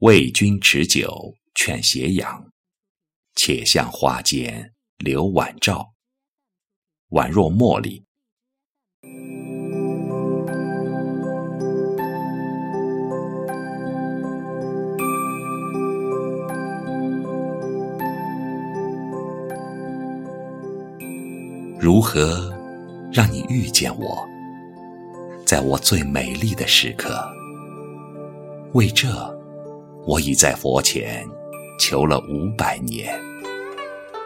为君持酒，劝斜阳。且向花间留晚照，宛若茉莉。如何让你遇见我，在我最美丽的时刻？为这，我已在佛前求了五百年，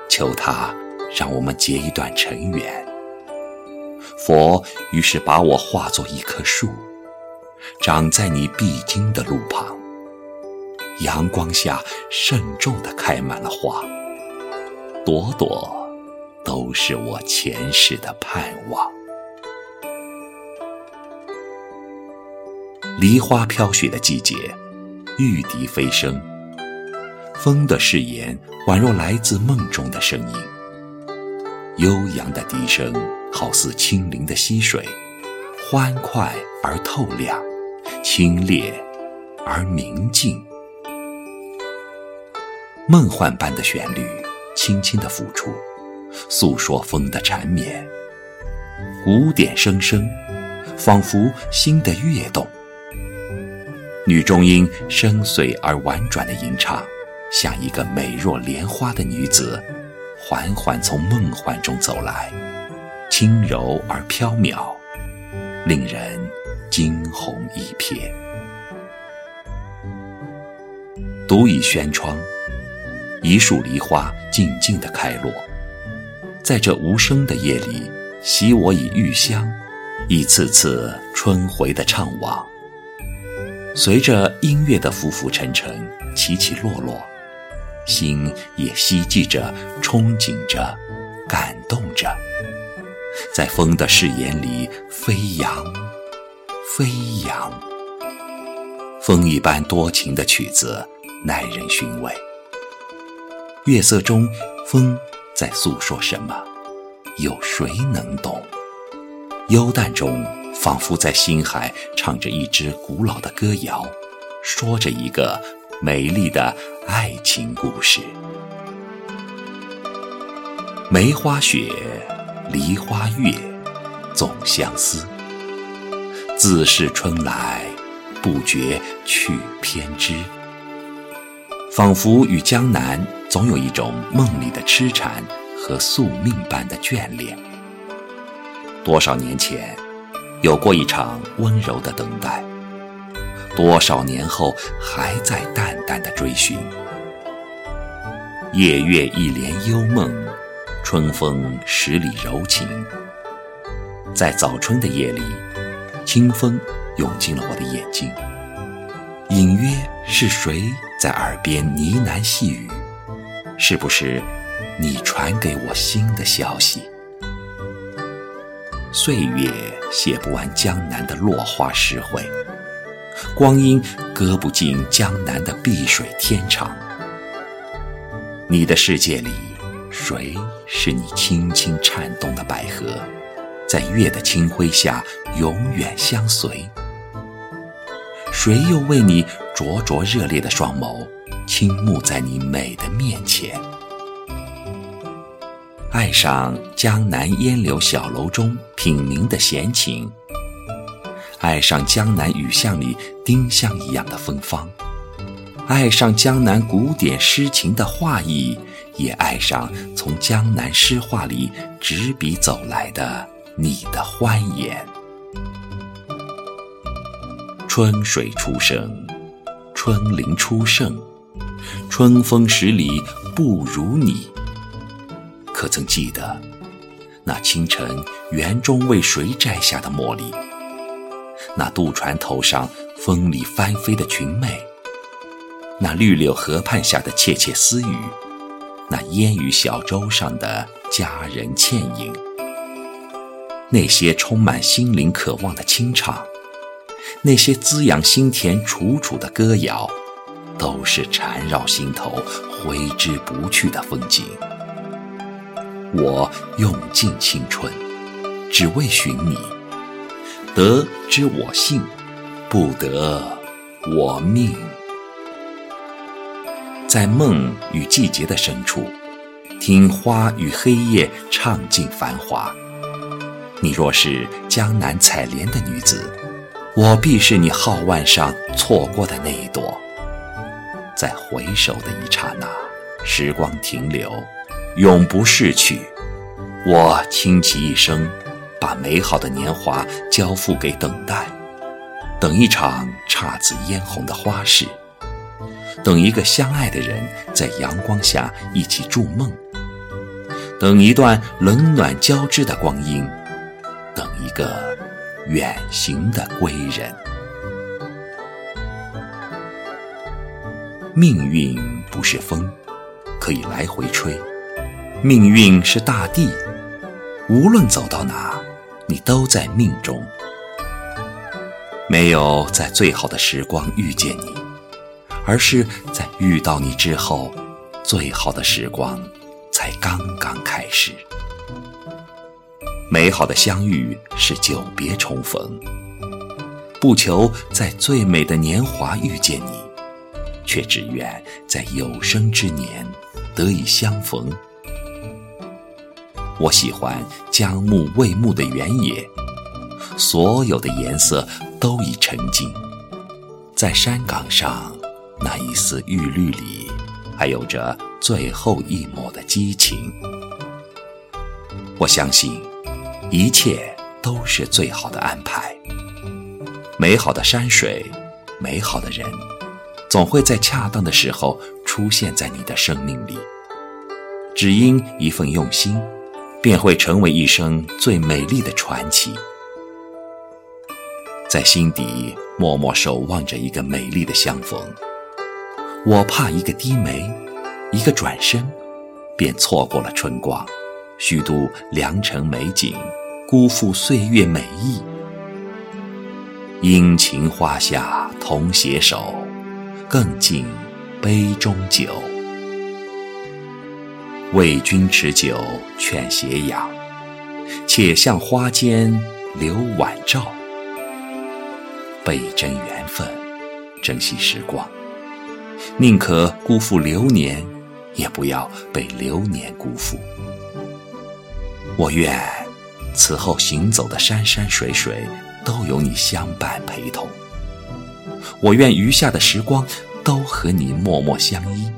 求他让我们结一段尘缘。佛于是把我化作一棵树，长在你必经的路旁，阳光下慎重地开满了花，朵朵。都是我前世的盼望。梨花飘雪的季节，玉笛飞声，风的誓言宛若来自梦中的声音。悠扬的笛声，好似清灵的溪水，欢快而透亮，清冽而明净。梦幻般的旋律，轻轻地抚出。诉说风的缠绵，鼓点声声，仿佛心的跃动。女中音深邃而婉转的吟唱，像一个美若莲花的女子，缓缓从梦幻中走来，轻柔而飘渺，令人惊鸿一瞥。独倚轩窗，一树梨花静静地开落。在这无声的夜里，洗我以玉香，一次次春回的怅惘。随着音乐的浮浮沉沉、起起落落，心也希冀着、憧憬着、感动着，在风的誓言里飞扬、飞扬。风一般多情的曲子，耐人寻味。月色中，风。在诉说什么？有谁能懂？幽淡中，仿佛在心海唱着一支古老的歌谣，说着一个美丽的爱情故事。梅花雪，梨花月，总相思。自是春来，不觉去偏知。仿佛与江南总有一种梦里的痴缠和宿命般的眷恋。多少年前，有过一场温柔的等待；多少年后，还在淡淡的追寻。夜月一帘幽梦，春风十里柔情。在早春的夜里，清风涌进了我的眼睛，隐约是谁？在耳边呢喃细语，是不是你传给我新的消息？岁月写不完江南的落花诗会，光阴割不尽江南的碧水天长。你的世界里，谁是你轻轻颤动的百合，在月的清辉下永远相随？谁又为你？灼灼热烈的双眸，倾慕在你美的面前，爱上江南烟柳小楼中品茗的闲情，爱上江南雨巷里丁香一样的芬芳，爱上江南古典诗情的画意，也爱上从江南诗画里执笔走来的你的欢颜。春水初生。春林初盛，春风十里不如你。可曾记得那清晨园中为谁摘下的茉莉？那渡船头上风里翻飞的裙袂？那绿柳河畔下的窃窃私语？那烟雨小舟上的佳人倩影？那些充满心灵渴望的清唱？那些滋养心田楚楚的歌谣，都是缠绕心头、挥之不去的风景。我用尽青春，只为寻你。得之我幸，不得我命。在梦与季节的深处，听花与黑夜唱尽繁华。你若是江南采莲的女子，我必是你皓腕上错过的那一朵。在回首的一刹那，时光停留，永不逝去。我倾其一生，把美好的年华交付给等待，等一场姹紫嫣红的花事，等一个相爱的人在阳光下一起筑梦，等一段冷暖交织的光阴。等一个远行的归人。命运不是风，可以来回吹；命运是大地，无论走到哪，你都在命中。没有在最好的时光遇见你，而是在遇到你之后，最好的时光才刚刚开始。美好的相遇是久别重逢，不求在最美的年华遇见你，却只愿在有生之年得以相逢。我喜欢将暮未暮的原野，所有的颜色都已沉静，在山岗上那一丝玉绿里，还有着最后一抹的激情。我相信。一切都是最好的安排。美好的山水，美好的人，总会在恰当的时候出现在你的生命里。只因一份用心，便会成为一生最美丽的传奇。在心底默默守望着一个美丽的相逢，我怕一个低眉，一个转身，便错过了春光，虚度良辰美景。辜负岁月美意，殷勤花下同携手，更尽杯中酒。为君持酒劝斜阳，且向花间留晚照。倍珍缘分，珍惜时光，宁可辜负流年，也不要被流年辜负。我愿。此后行走的山山水水，都有你相伴陪同。我愿余下的时光，都和你默默相依，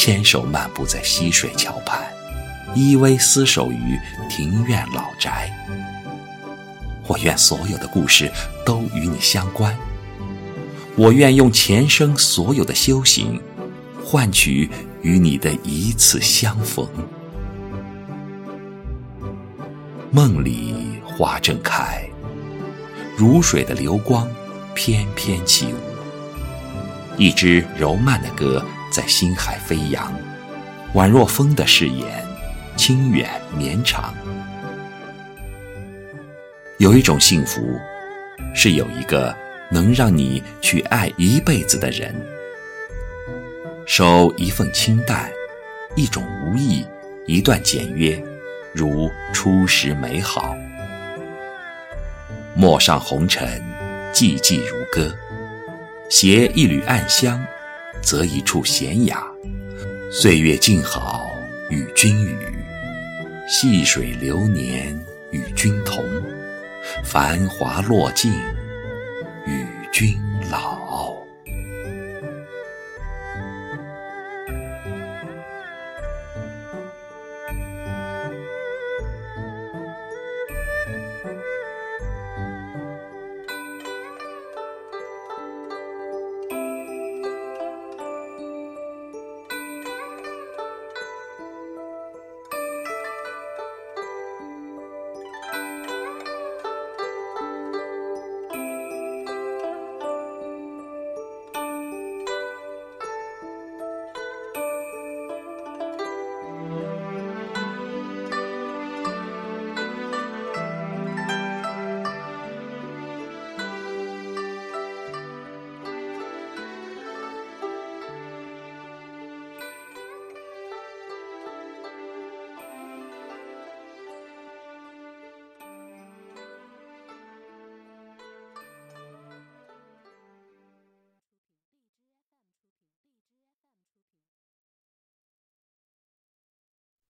牵手漫步在溪水桥畔，依偎厮守于庭院老宅。我愿所有的故事都与你相关。我愿用前生所有的修行，换取与你的一次相逢。梦里花正开，如水的流光翩翩起舞，一支柔慢的歌在心海飞扬，宛若风的誓言，清远绵长。有一种幸福，是有一个能让你去爱一辈子的人，守一份清淡，一种无意，一段简约。如初时美好，陌上红尘，寂寂如歌。携一缕暗香，择一处闲雅。岁月静好，与君语；细水流年，与君同。繁华落尽，与君。